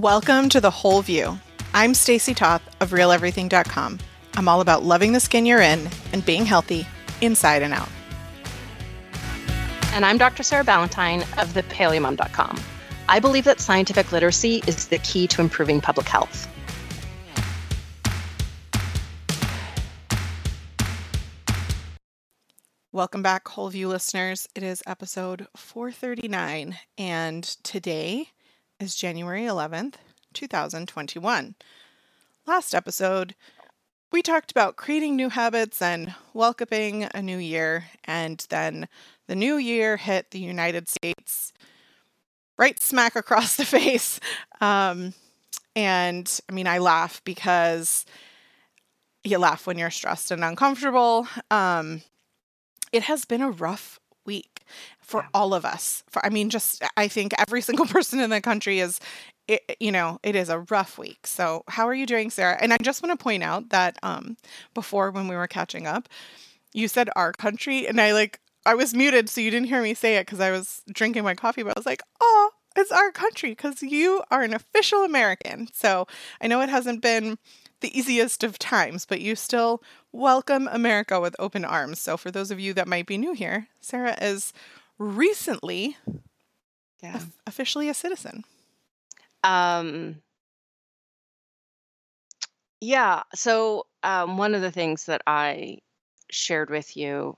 Welcome to The Whole View. I'm Stacy Toth of RealEverything.com. I'm all about loving the skin you're in and being healthy inside and out. And I'm Dr. Sarah Ballantyne of thepaleomom.com. I believe that scientific literacy is the key to improving public health. Welcome back, Whole View listeners. It is episode 439, and today is January 11th, 2021. Last episode, we talked about creating new habits and welcoming a new year, and then the new year hit the United States right smack across the face. Um, and I mean, I laugh because you laugh when you're stressed and uncomfortable. Um, it has been a rough week for yeah. all of us. For I mean, just I think every single person in the country is, it, you know, it is a rough week. So how are you doing, Sarah? And I just want to point out that um, before when we were catching up, you said our country, and I like I was muted, so you didn't hear me say it because I was drinking my coffee. But I was like, oh, it's our country because you are an official American. So I know it hasn't been the easiest of times, but you still welcome America with open arms. So, for those of you that might be new here, Sarah is recently yeah. officially a citizen. Um, yeah. So, um, one of the things that I shared with you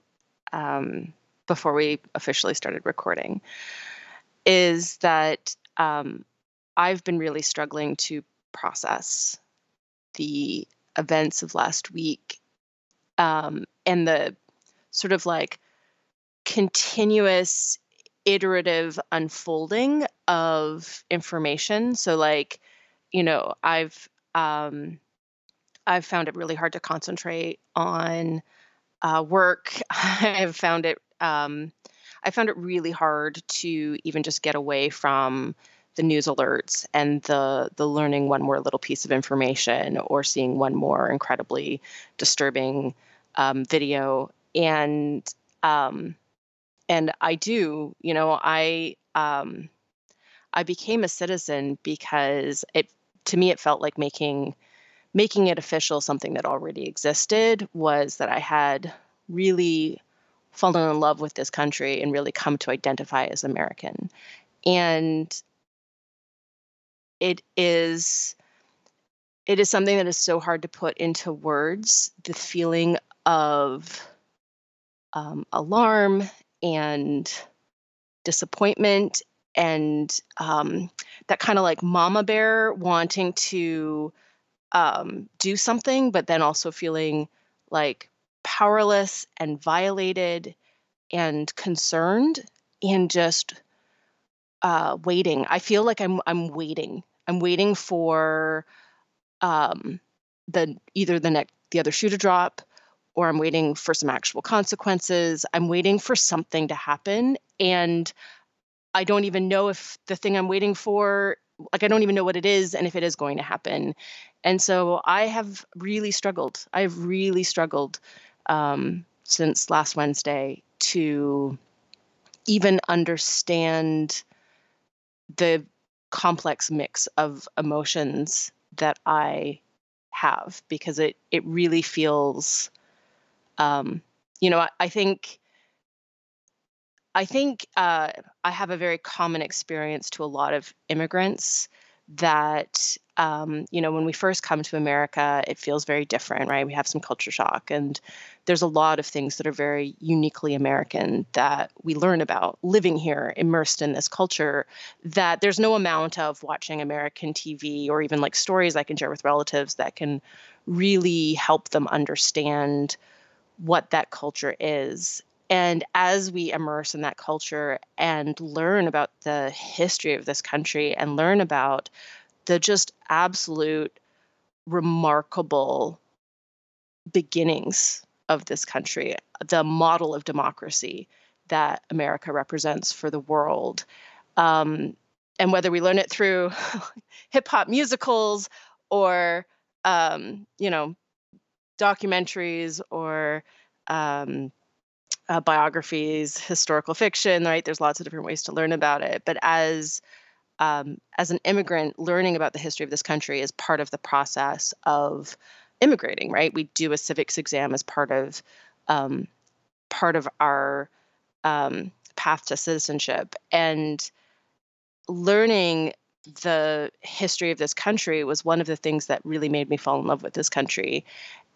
um, before we officially started recording is that um, I've been really struggling to process the events of last week um, and the sort of like continuous iterative unfolding of information. So like you know i've um i've found it really hard to concentrate on uh, work. I've found it um i found it really hard to even just get away from the news alerts and the the learning one more little piece of information or seeing one more incredibly disturbing um, video. And um, and I do you know I um, I became a citizen because it to me it felt like making making it official something that already existed was that I had really fallen in love with this country and really come to identify as American. And it is it is something that is so hard to put into words the feeling of um, alarm and disappointment and um, that kind of like mama bear wanting to um, do something but then also feeling like powerless and violated and concerned and just uh, waiting. I feel like I'm I'm waiting. I'm waiting for um, the either the next the other shoe to drop, or I'm waiting for some actual consequences. I'm waiting for something to happen, and I don't even know if the thing I'm waiting for, like I don't even know what it is, and if it is going to happen. And so I have really struggled. I've really struggled um, since last Wednesday to even understand the complex mix of emotions that I have because it it really feels um, you know I, I, think I think uh, I have a very common experience to a lot of immigrants that um, you know when we first come to america it feels very different right? We have some culture shock and there's a lot of things that are very uniquely american that we learn about living here immersed in this culture that there's no amount of watching american tv or even like stories i can share with relatives that can really help them understand what that culture is and as we immerse in that culture and learn about the history of this country and learn about the just absolute remarkable beginnings of this country, the model of democracy that America represents for the world. Um, and whether we learn it through hip hop musicals or, um, you know, documentaries or um, uh, biographies, historical fiction, right? There's lots of different ways to learn about it. But as um, as an immigrant, learning about the history of this country is part of the process of immigrating, right? We do a civics exam as part of um, part of our um, path to citizenship, and learning the history of this country was one of the things that really made me fall in love with this country.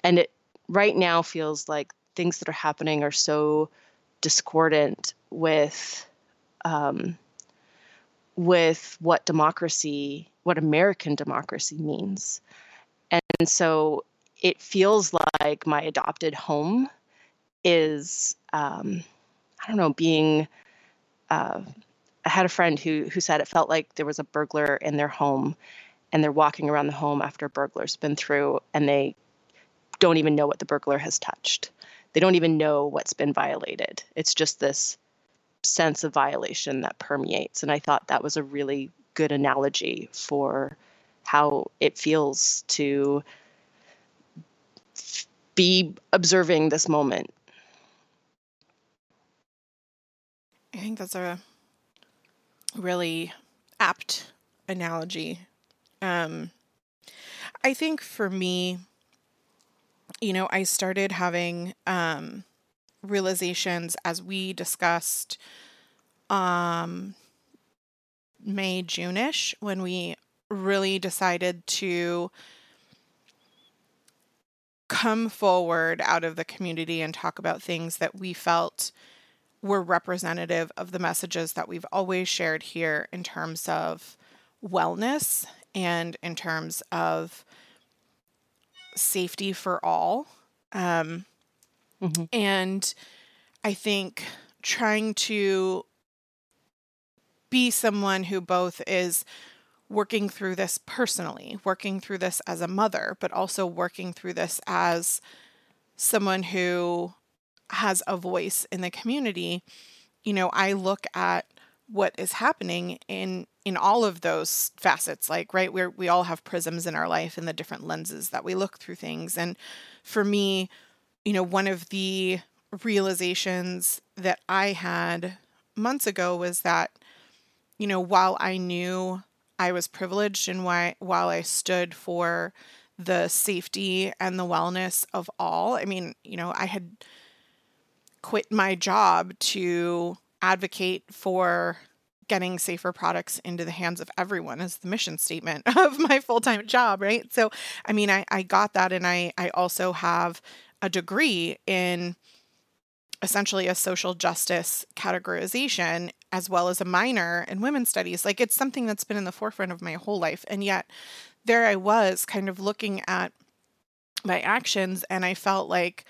And it right now feels like things that are happening are so discordant with um, with what democracy, what American democracy means. And so it feels like my adopted home is, um, I don't know, being. Uh, I had a friend who who said it felt like there was a burglar in their home, and they're walking around the home after a burglar's been through, and they don't even know what the burglar has touched. They don't even know what's been violated. It's just this sense of violation that permeates, and I thought that was a really good analogy for how it feels to be observing this moment. I think that's a really apt analogy. Um, I think for me, you know, I started having um, realizations as we discussed um, May, June-ish, when we really decided to come forward out of the community and talk about things that we felt were representative of the messages that we've always shared here in terms of wellness and in terms of safety for all. Um, mm-hmm. And I think trying to be someone who both is working through this personally, working through this as a mother, but also working through this as someone who has a voice in the community, you know, I look at what is happening in in all of those facets like right where we all have prisms in our life and the different lenses that we look through things. And for me you know one of the realizations that i had months ago was that you know while i knew i was privileged and why while i stood for the safety and the wellness of all i mean you know i had quit my job to advocate for getting safer products into the hands of everyone is the mission statement of my full-time job right? So i mean i, I got that and i i also have a degree in essentially a social justice categorization as well as a minor in women's studies. Like it's something that's been in the forefront of my whole life and yet there i was kind of looking at my actions and i felt like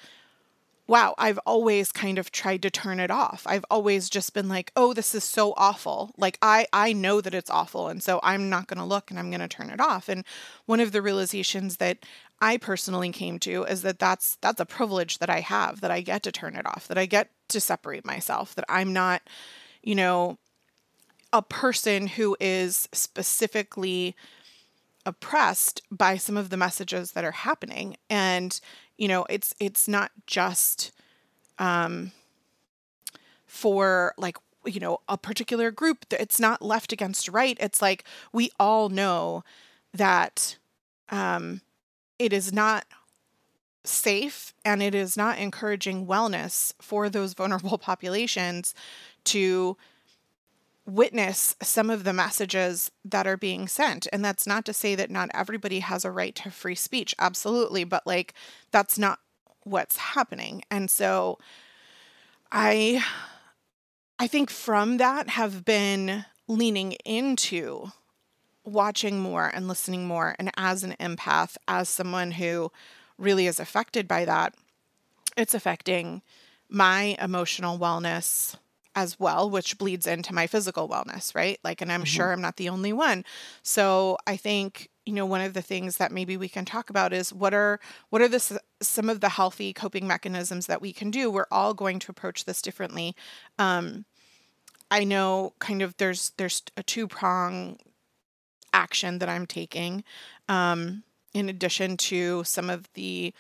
wow, I've always kind of tried to turn it off. I've always just been like, oh, this is so awful. Like I I know that it's awful and so I'm not going to look and I'm going to turn it off. And one of the realizations that I personally came to is that that's that's a privilege that I have that I get to turn it off, that I get to separate myself, that I'm not, you know, a person who is specifically oppressed by some of the messages that are happening and you know it's it's not just um for like you know a particular group. It's not left against right. It's like we all know that um it is not safe and it is not encouraging wellness for those vulnerable populations to witness some of the messages that are being sent. And that's not to say that not everybody has a right to free speech, absolutely, but like that's not what's happening. And so I I think from that have been leaning into watching more and listening more and as an empath, as someone who really is affected by that, it's affecting my emotional wellness as well, which bleeds into my physical wellness, right? Like, and I'm mm-hmm. sure I'm not the only one. So I think you know one of the things that maybe we can talk about is what are what are the some of the healthy coping mechanisms that we can do. We're all going to approach this differently. Um, I know kind of there's there's a two prong action that I'm taking. Um, in addition to some of the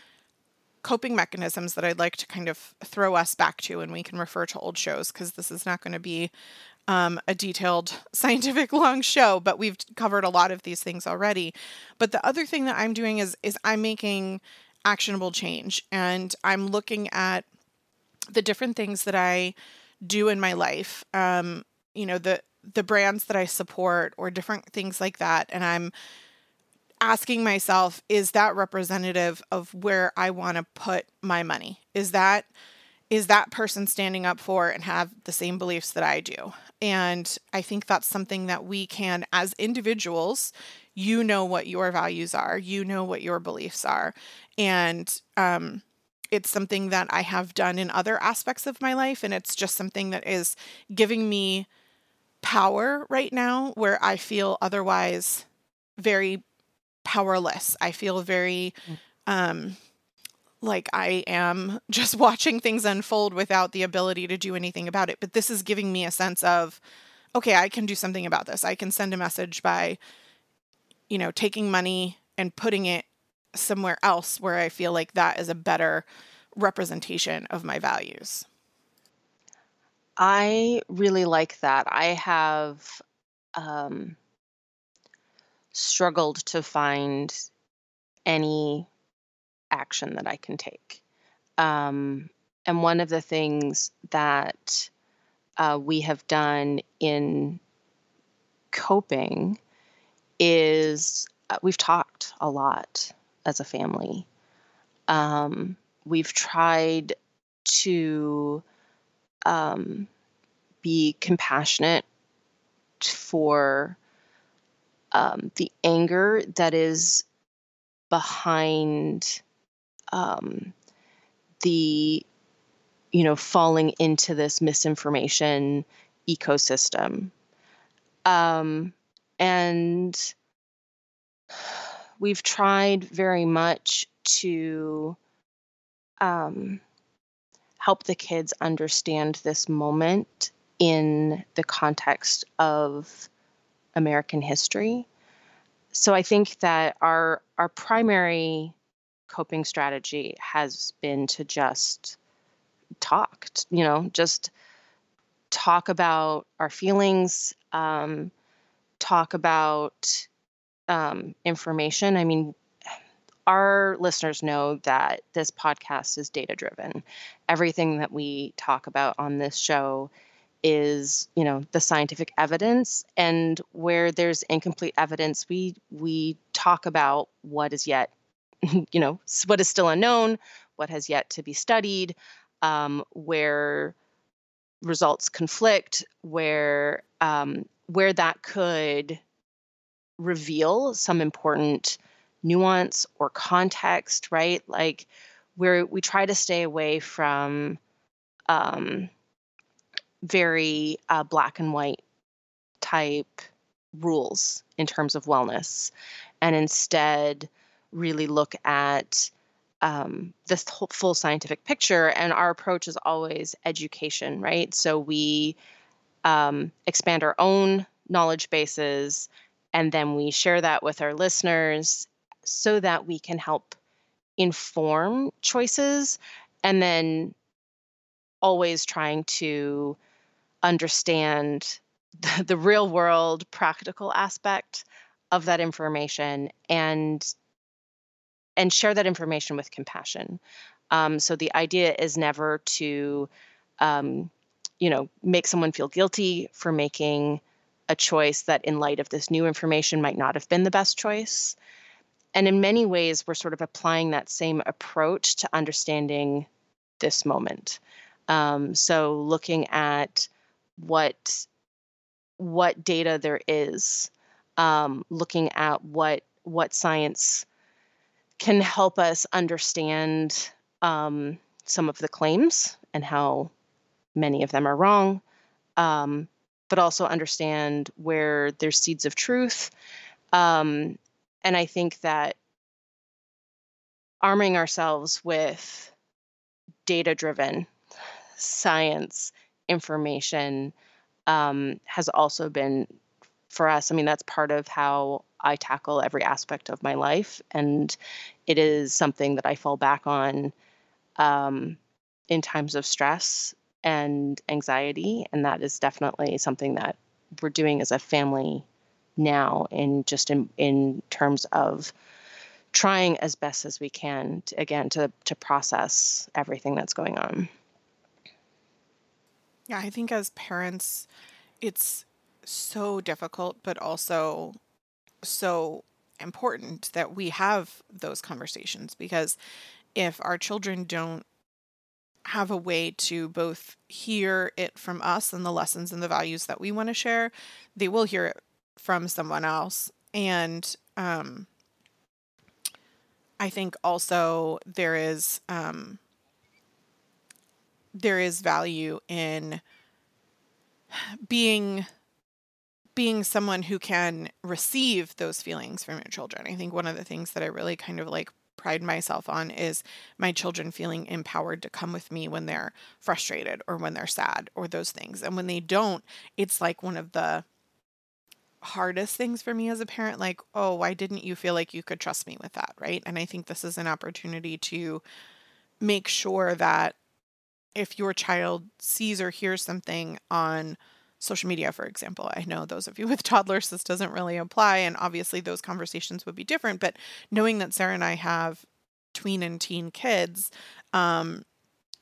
coping mechanisms that I'd like to kind of throw us back to, and we can refer to old shows because this is not going to be um, a detailed scientific long show, but we've covered a lot of these things already. But the other thing that I'm doing is is I'm making actionable change and I'm looking at the different things that I do in my life. Um, you know, the the brands that I support or different things like that. And I'm asking myself, is that representative of where I want to put my money? Is that is that person standing up for and have the same beliefs that I do? And I think that's something that we can, as individuals, you know what your values are, you know what your beliefs are. And um, it's something that I have done in other aspects of my life. And it's just something that is giving me power right now where I feel otherwise very powerless. I feel very mm. um like I am just watching things unfold without the ability to do anything about it. But this is giving me a sense of okay, I can do something about this. I can send a message by you know, taking money and putting it somewhere else where I feel like that is a better representation of my values. I really like that. I have um, struggled to find any action that I can take. Um, and one of the things that uh, we have done in coping is uh, we've talked a lot as a family. Um, we've tried to um, be compassionate for um, the anger that is behind um, the you know falling into this misinformation ecosystem. Um, and we've tried very much to um, help the kids understand this moment in the context of American history. So I think that our our primary coping strategy has been to just talk, you know, just talk about our feelings, um, talk about um, information. I mean, our listeners know that this podcast is data driven. Everything that we talk about on this show is, you know, the scientific evidence and where there's incomplete evidence, we we talk about what is yet, you know, what is still unknown, what has yet to be studied, um, where results conflict, where um, where that could reveal some important nuance or context, right? Like where we try to stay away from um, very uh, black and white type rules in terms of wellness, and instead really look at um, this full scientific picture. And our approach is always education, right? So we um, expand our own knowledge bases and then we share that with our listeners so that we can help inform choices and then always trying to understand the, the real world practical aspect of that information and and share that information with compassion um, so the idea is never to um, you know make someone feel guilty for making a choice that, in light of this new information, might not have been the best choice. And in many ways, we're sort of applying that same approach to understanding this moment. Um, so, looking at what what data there is, um, looking at what what science can help us understand um, some of the claims and how many of them are wrong, um, but also understand where there's seeds of truth. Um, and I think that arming ourselves with data driven science information um, has also been for us. I mean, that's part of how I tackle every aspect of my life. And it is something that I fall back on um, in times of stress and anxiety. And that is definitely something that we're doing as a family now in just in, in terms of trying as best as we can to, again to to process everything that's going on. Yeah, I think as parents it's so difficult but also so important that we have those conversations because if our children don't have a way to both hear it from us and the lessons and the values that we want to share, they will hear it from someone else. And um, I think also there is um, there is value in being being someone who can receive those feelings from your children. I think one of the things that I really kind of like pride myself on is my children feeling empowered to come with me when they're frustrated or when they're sad or those things. And when they don't, it's like one of the hardest things for me as a parent like, "Oh, why didn't you feel like you could trust me with that?" right? And I think this is an opportunity to make sure that if your child sees or hears something on social media, for example. I know those of you with toddlers, this doesn't really apply, and obviously those conversations would be different. But knowing that Sarah and I have tween and teen kids, um,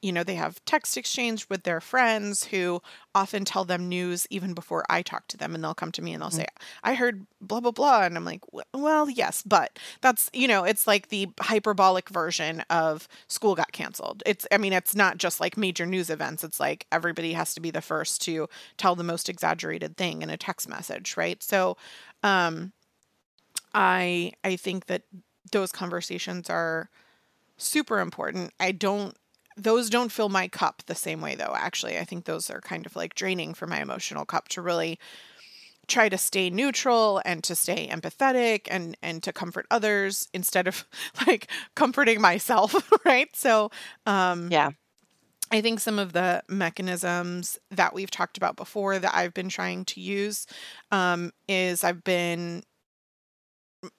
you know, they have text exchange with their friends who often tell them news even before I talk to them. And they'll come to me and they'll mm-hmm. say, I heard blah, blah, blah. And I'm like, well, yes, but that's, you know, it's like the hyperbolic version of school got canceled. It's, I mean, it's not just like major news events. It's like everybody has to be the first to tell the most exaggerated thing in a text message, right? So, um, I, I think that those conversations are super important. I don't those don't fill my cup the same way though actually. I think those are kind of like draining for my emotional cup to really try to stay neutral and to stay empathetic and and to comfort others instead of like comforting myself right? So um yeah. I think some of the mechanisms that we've talked about before that I've been trying to use um, is I've been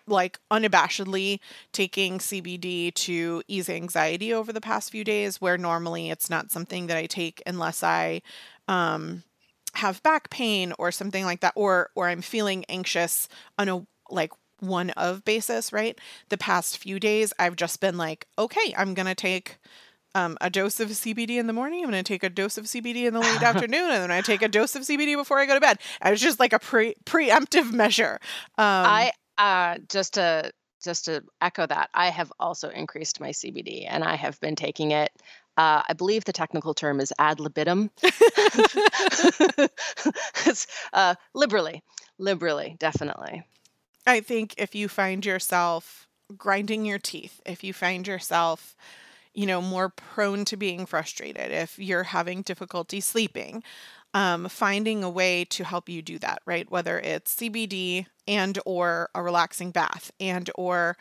like unabashedly taking CBD to ease anxiety over the past few days, where normally it's not something that I take unless I um, have back pain or something like that, or or I'm feeling anxious on a like one of basis. Right, the past few days I've just been like, okay, I'm gonna take. Um, a dose of CBD in the morning. I'm going to take a dose of CBD in the late afternoon, and then I take a dose of CBD before I go to bed. And it's just like a pre preemptive measure. Um, I uh, just to just to echo that, I have also increased my CBD, and I have been taking it. Uh, I believe the technical term is ad libitum. it's uh, liberally, liberally, definitely. I think if you find yourself grinding your teeth, if you find yourself, you know, more prone to being frustrated, if you're having difficulty sleeping, um, finding a way to help you do that, right? Whether it's CBD and or a relaxing bath and or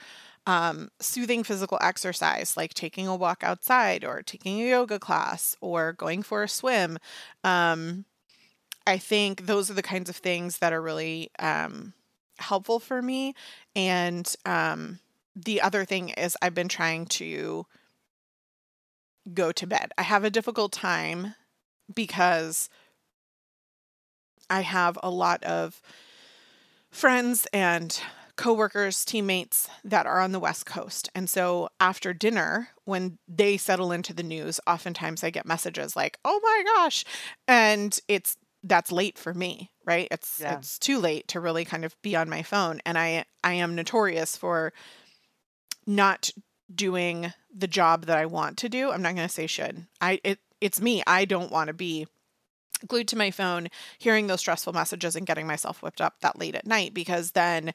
um, soothing physical exercise like taking a walk outside or taking a yoga class or going for a swim. Um, I think those are the kinds of things that are really um, helpful for me. And um, the other thing is, I've been trying to go to bed. I have a difficult time because I have a lot of friends and coworkers, teammates that are on the West Coast. And so after dinner, when they settle into the news, oftentimes I get messages like, "Oh my gosh." And it's that's late for me, right? It's yeah. it's too late to really kind of be on my phone and I I am notorious for not doing the job that I want to do. I'm not going to say should. I it it's me. I don't want to be glued to my phone, hearing those stressful messages and getting myself whipped up that late at night because then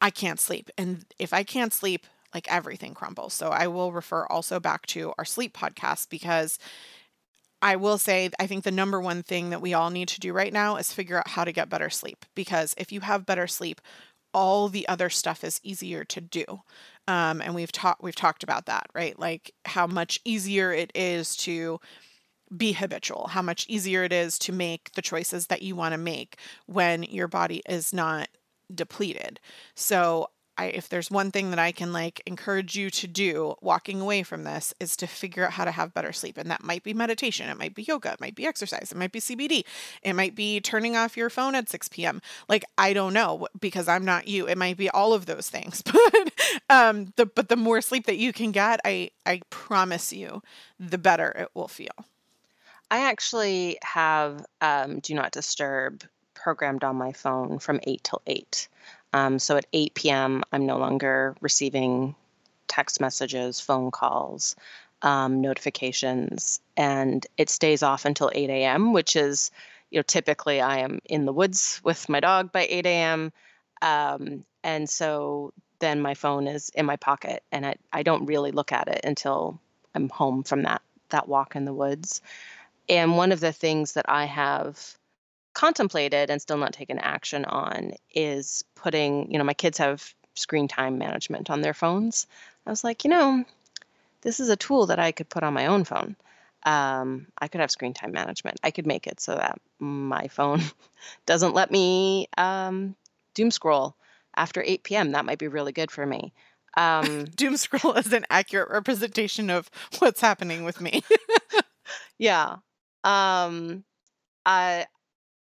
I can't sleep. And if I can't sleep, like everything crumbles. So I will refer also back to our sleep podcast because I will say, I think the number one thing that we all need to do right now is figure out how to get better sleep. Because if you have better sleep, all the other stuff is easier to do. Um, and we've talked we've talked about that, right? Like how much easier it is to be habitual, how much easier it is to make the choices that you want to make when your body is not depleted. So I, if there's one thing that I can like encourage you to do walking away from this is to figure out how to have better sleep. And that might be meditation, it might be yoga, it might be exercise, it might be CBD, it might be turning off your phone at 6 p.m. Like I don't know because I'm not you. It might be all of those things. But um the but the more sleep that you can get, I I promise you, the better it will feel. I actually have um, do not disturb programmed on my phone from 8 till 8. Um, so at 8 p.m., I'm no longer receiving text messages, phone calls, um, notifications, and it stays off until 8 a.m., which is, you know, typically I am in the woods with my dog by 8 a.m. Um, and so then my phone is in my pocket, and I, I don't really look at it until I'm home from that that walk in the woods. And one of the things that I have contemplated and still not taken action on is putting, you know, my kids have screen time management on their phones. I was like, you know, this is a tool that I could put on my own phone. Um, I could have screen time management. I could make it so that my phone doesn't let me um, doom scroll after 8 p.m. That might be really good for me. Um, doom scroll is an accurate representation of what's happening with me. yeah. Um, I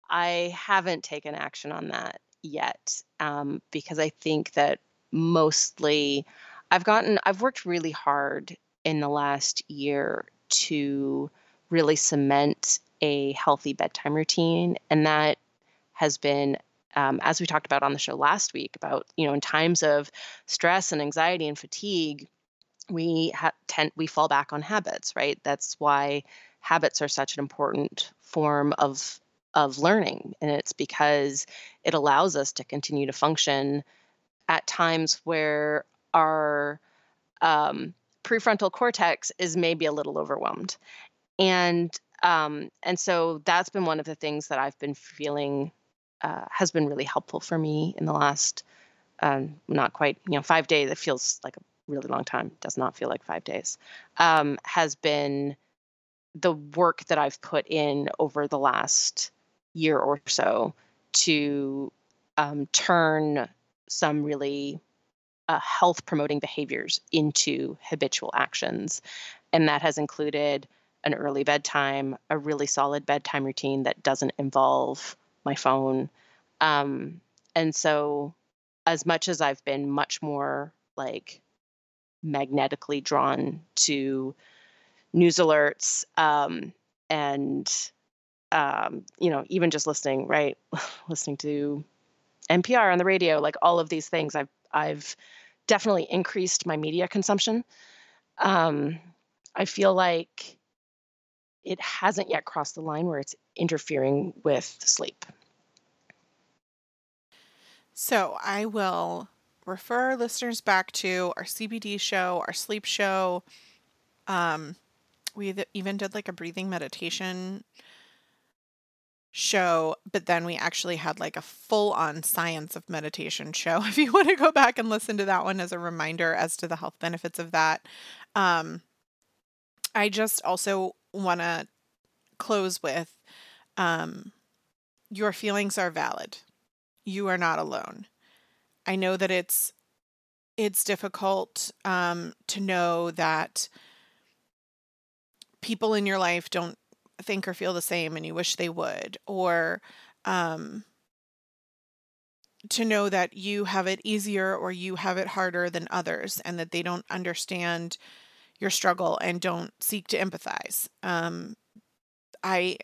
I haven't taken action on that yet um, because I think that mostly I've gotten, I've worked really hard in the last year to really cement a healthy bedtime routine. And that has been, um, as we talked about on the show last week, about, you know, in times of stress and anxiety and fatigue, we ha- tend we fall back on habits right that's why habits are such an important form of of learning. And it's because it allows us to continue to function at times where our um, prefrontal cortex is maybe a little overwhelmed. And um, and so that's been one of the things that I've been feeling uh, has been really helpful for me in the last um, not quite you know five days. It feels like a really long time. Does not feel like five days. Um, has been the work that I've put in over the last year or so to um, turn some really uh, health promoting behaviors into habitual actions. And that has included an early bedtime, a really solid bedtime routine that doesn't involve my phone. Um, and so, as much as I've been much more like magnetically drawn to news alerts um, and um, you know, even just listening, right, listening to NPR on the radio, like all of these things, I've I've definitely increased my media consumption. Um, I feel like it hasn't yet crossed the line where it's interfering with sleep. So I will refer listeners back to our CBD show, our sleep show. Um, we even did like a breathing meditation show, but then we actually had like a full on science of meditation show. If you want to go back and listen to that one as a reminder as to the health benefits of that. Um, I just also want to close with um, your feelings are valid. You are not alone. I know that it's it's difficult um, to know that people in your life don't think or feel the same and you wish they would, or um, to know that you have it easier or you have it harder than others and that they don't understand your struggle and don't seek to empathize. Um, I,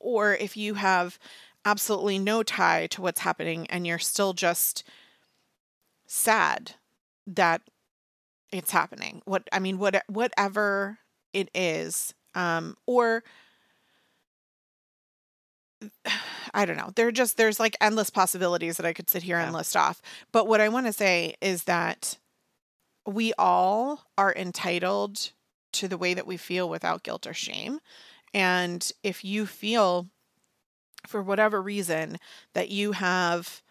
or if you have absolutely no tie to what's happening and you're still just sad that it's happening. What I mean, what whatever it is, um, or I don't know. There just there's like endless possibilities that I could sit here yeah. and list off. But what I want to say is that we all are entitled to the way that we feel without guilt or shame. And if you feel for whatever reason that you have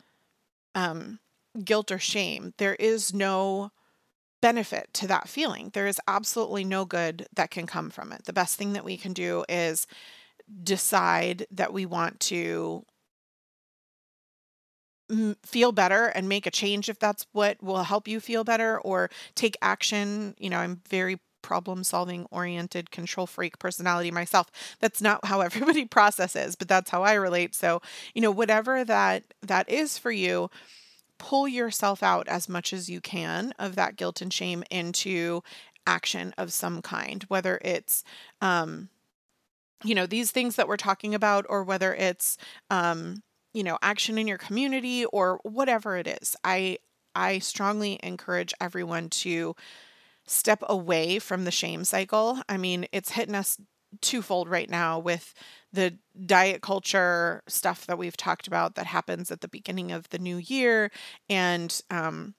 um, guilt or shame, there is no benefit to that feeling. There is absolutely no good that can come from it. The best thing that we can do is decide that we want to feel better and make a change if that's what will help you feel better or take action. You know, I'm very problem solving oriented control freak personality myself. That's not how everybody processes, but that's how I relate. So, you know, whatever that that is for you, pull yourself out as much as you can of that guilt and shame into action of some kind, whether it's um you know, these things that we're talking about or whether it's um you know, action in your community or whatever it is. I I strongly encourage everyone to step away from the shame cycle. I mean, it's hitting us twofold right now with the diet culture stuff that we've talked about that happens at the beginning of the new year and um,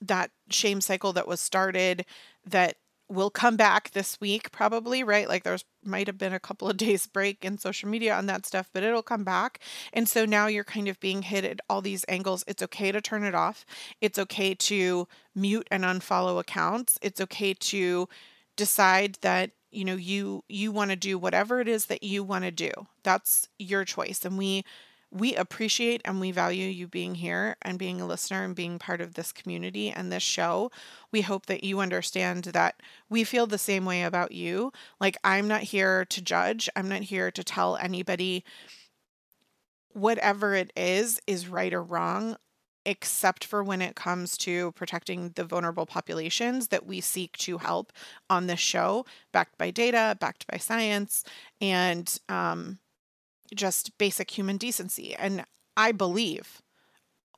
that shame cycle that was started that will come back this week probably right? Like there's might have been a couple of days break in social media on that stuff but it'll come back. And so now you're kind of being hit at all these angles. It's okay to turn it off. It's okay to mute and unfollow accounts. It's okay to decide that you know you you want to do whatever it is that you want to do that's your choice and we we appreciate and we value you being here and being a listener and being part of this community and this show. We hope that you understand that we feel the same way about you. Like, I'm not here to judge, I'm not here to tell anybody whatever it is is right or wrong except for when it comes to protecting the vulnerable populations that we seek to help on this show, backed by data, backed by science, and um, just basic human decency. And I believe,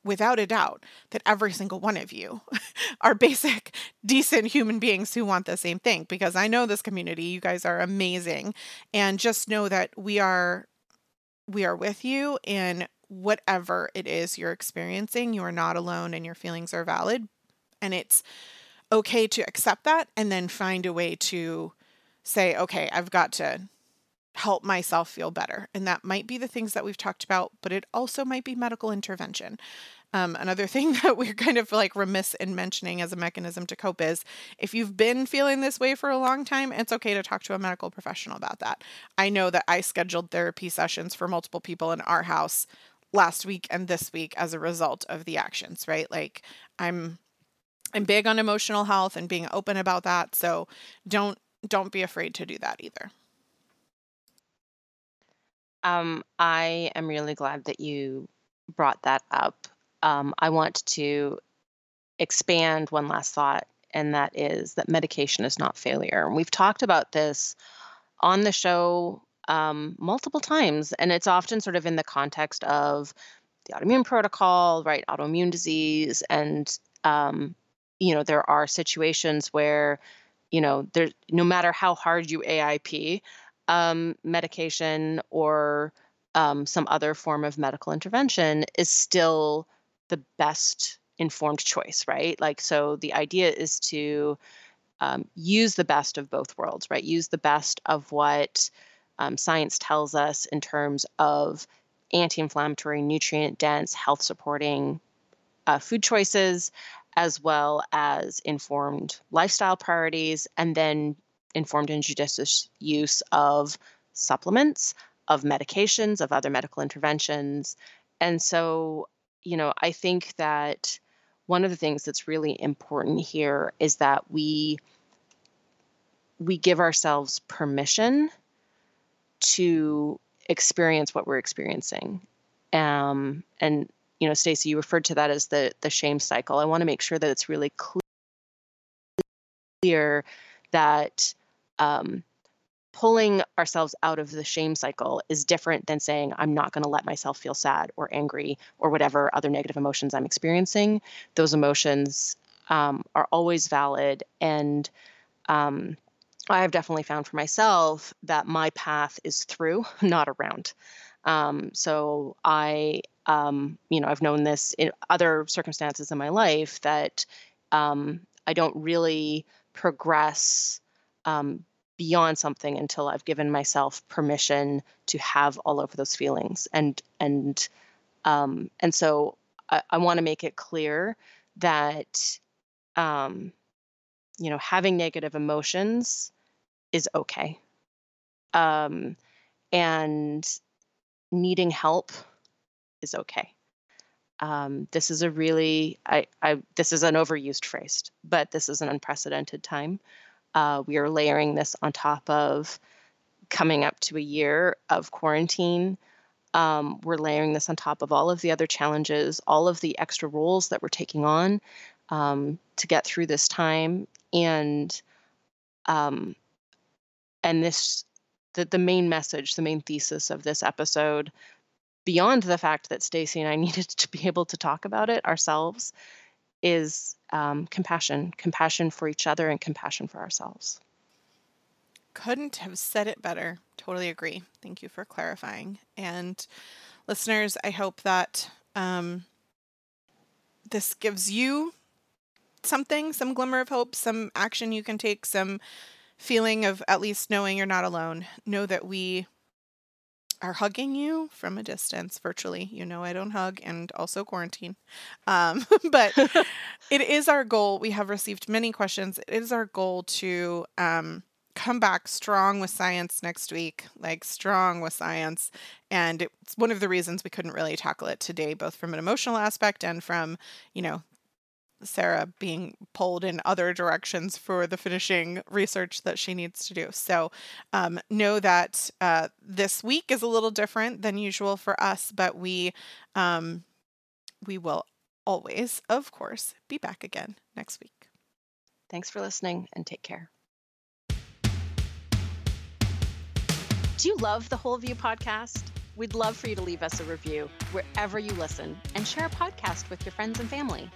without a doubt, that every single one of you are basic, decent human beings who want the same thing because I know this community. You guys are amazing. And just know that we are we are with you in whatever it is you're experiencing. You are not alone and your feelings are valid. And it's okay to accept that and then find a way to say, okay, I've got to help myself feel better. And that might be the things that we've talked about, but it also might be medical intervention. Um, another thing that we're kind of like remiss in mentioning as a mechanism to cope is if you've been feeling this way for a long time, it's okay to talk to a medical professional about that. I know that I scheduled therapy sessions for multiple people in our house last week and this week as a result of the actions, right? Like I'm I'm big on emotional health and being open about that, so don't don't be afraid to do that either. Um, I am really glad that you brought that up. Um, I want to expand one last thought, and that is that medication is not failure. And we've talked about this on the show um, multiple times, and it's often sort of in the context of the autoimmune protocol, right? Autoimmune disease, and um, you know there are situations where you know there no matter how hard you AIP, um, medication or um, some other form of medical intervention is still the best informed choice, right? Like, so the idea is to um, use the best of both worlds, right? Use the best of what um, science tells us in terms of anti inflammatory, nutrient dense, health supporting uh, food choices, as well as informed lifestyle priorities, and then informed and judicious use of supplements, of medications, of other medical interventions. And so, you know, I think that one of the things that's really important here is that we we give ourselves permission to experience what we're experiencing. Um, and you know, Stacy, you referred to that as the the shame cycle. I want to make sure that it's really clear that um, pulling ourselves out of the shame cycle is different than saying, I'm not going to let myself feel sad or angry or whatever other negative emotions I'm experiencing. Those emotions um, are always valid. And um, I have definitely found for myself that my path is through, not around. Um, so I, um, you know, I've known this in other circumstances in my life that um, I don't really progress um, beyond something until I've given myself permission to have all of those feelings. And and um, and so I, I want to make it clear that um, you know having negative emotions is okay, um, and needing help is okay. um, this is a really I, I this is an overused phrase, but this is an unprecedented time. Uh, we are layering this on top of coming up to a year of quarantine. Um, we're layering this on top of all of the other challenges, all of the extra roles that we're taking on um, to get through this time, and um, and this the, the main message, the main thesis of this episode, beyond the fact that Stacy and I needed to be able to talk about it ourselves, is um, compassion, compassion for each other and compassion for ourselves. Couldn't have said it better. Totally agree. Thank you for clarifying. And listeners, I hope that um, this gives you something, some glimmer of hope, some action you can take, some feeling of at least knowing you're not alone. Know that we are hugging you from a distance virtually. You know, I don't hug and also quarantine. Um, but it is our goal. We have received many questions. It is our goal to um, come back strong with science next week, like strong with science. And it's one of the reasons we couldn't really tackle it today, both from an emotional aspect and from, you know, Sarah being pulled in other directions for the finishing research that she needs to do. So, um, know that uh, this week is a little different than usual for us, but we um, we will always, of course, be back again next week. Thanks for listening and take care. Do you love the Whole View podcast? We'd love for you to leave us a review wherever you listen and share a podcast with your friends and family.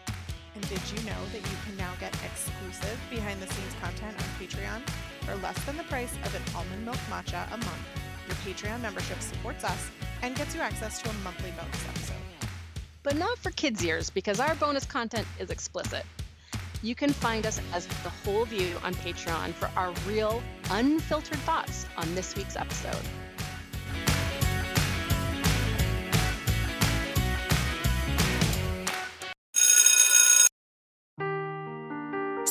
And did you know that you can now get exclusive behind the scenes content on Patreon for less than the price of an almond milk matcha a month? Your Patreon membership supports us and gets you access to a monthly bonus episode. But not for kids' ears because our bonus content is explicit. You can find us as The Whole View on Patreon for our real, unfiltered thoughts on this week's episode.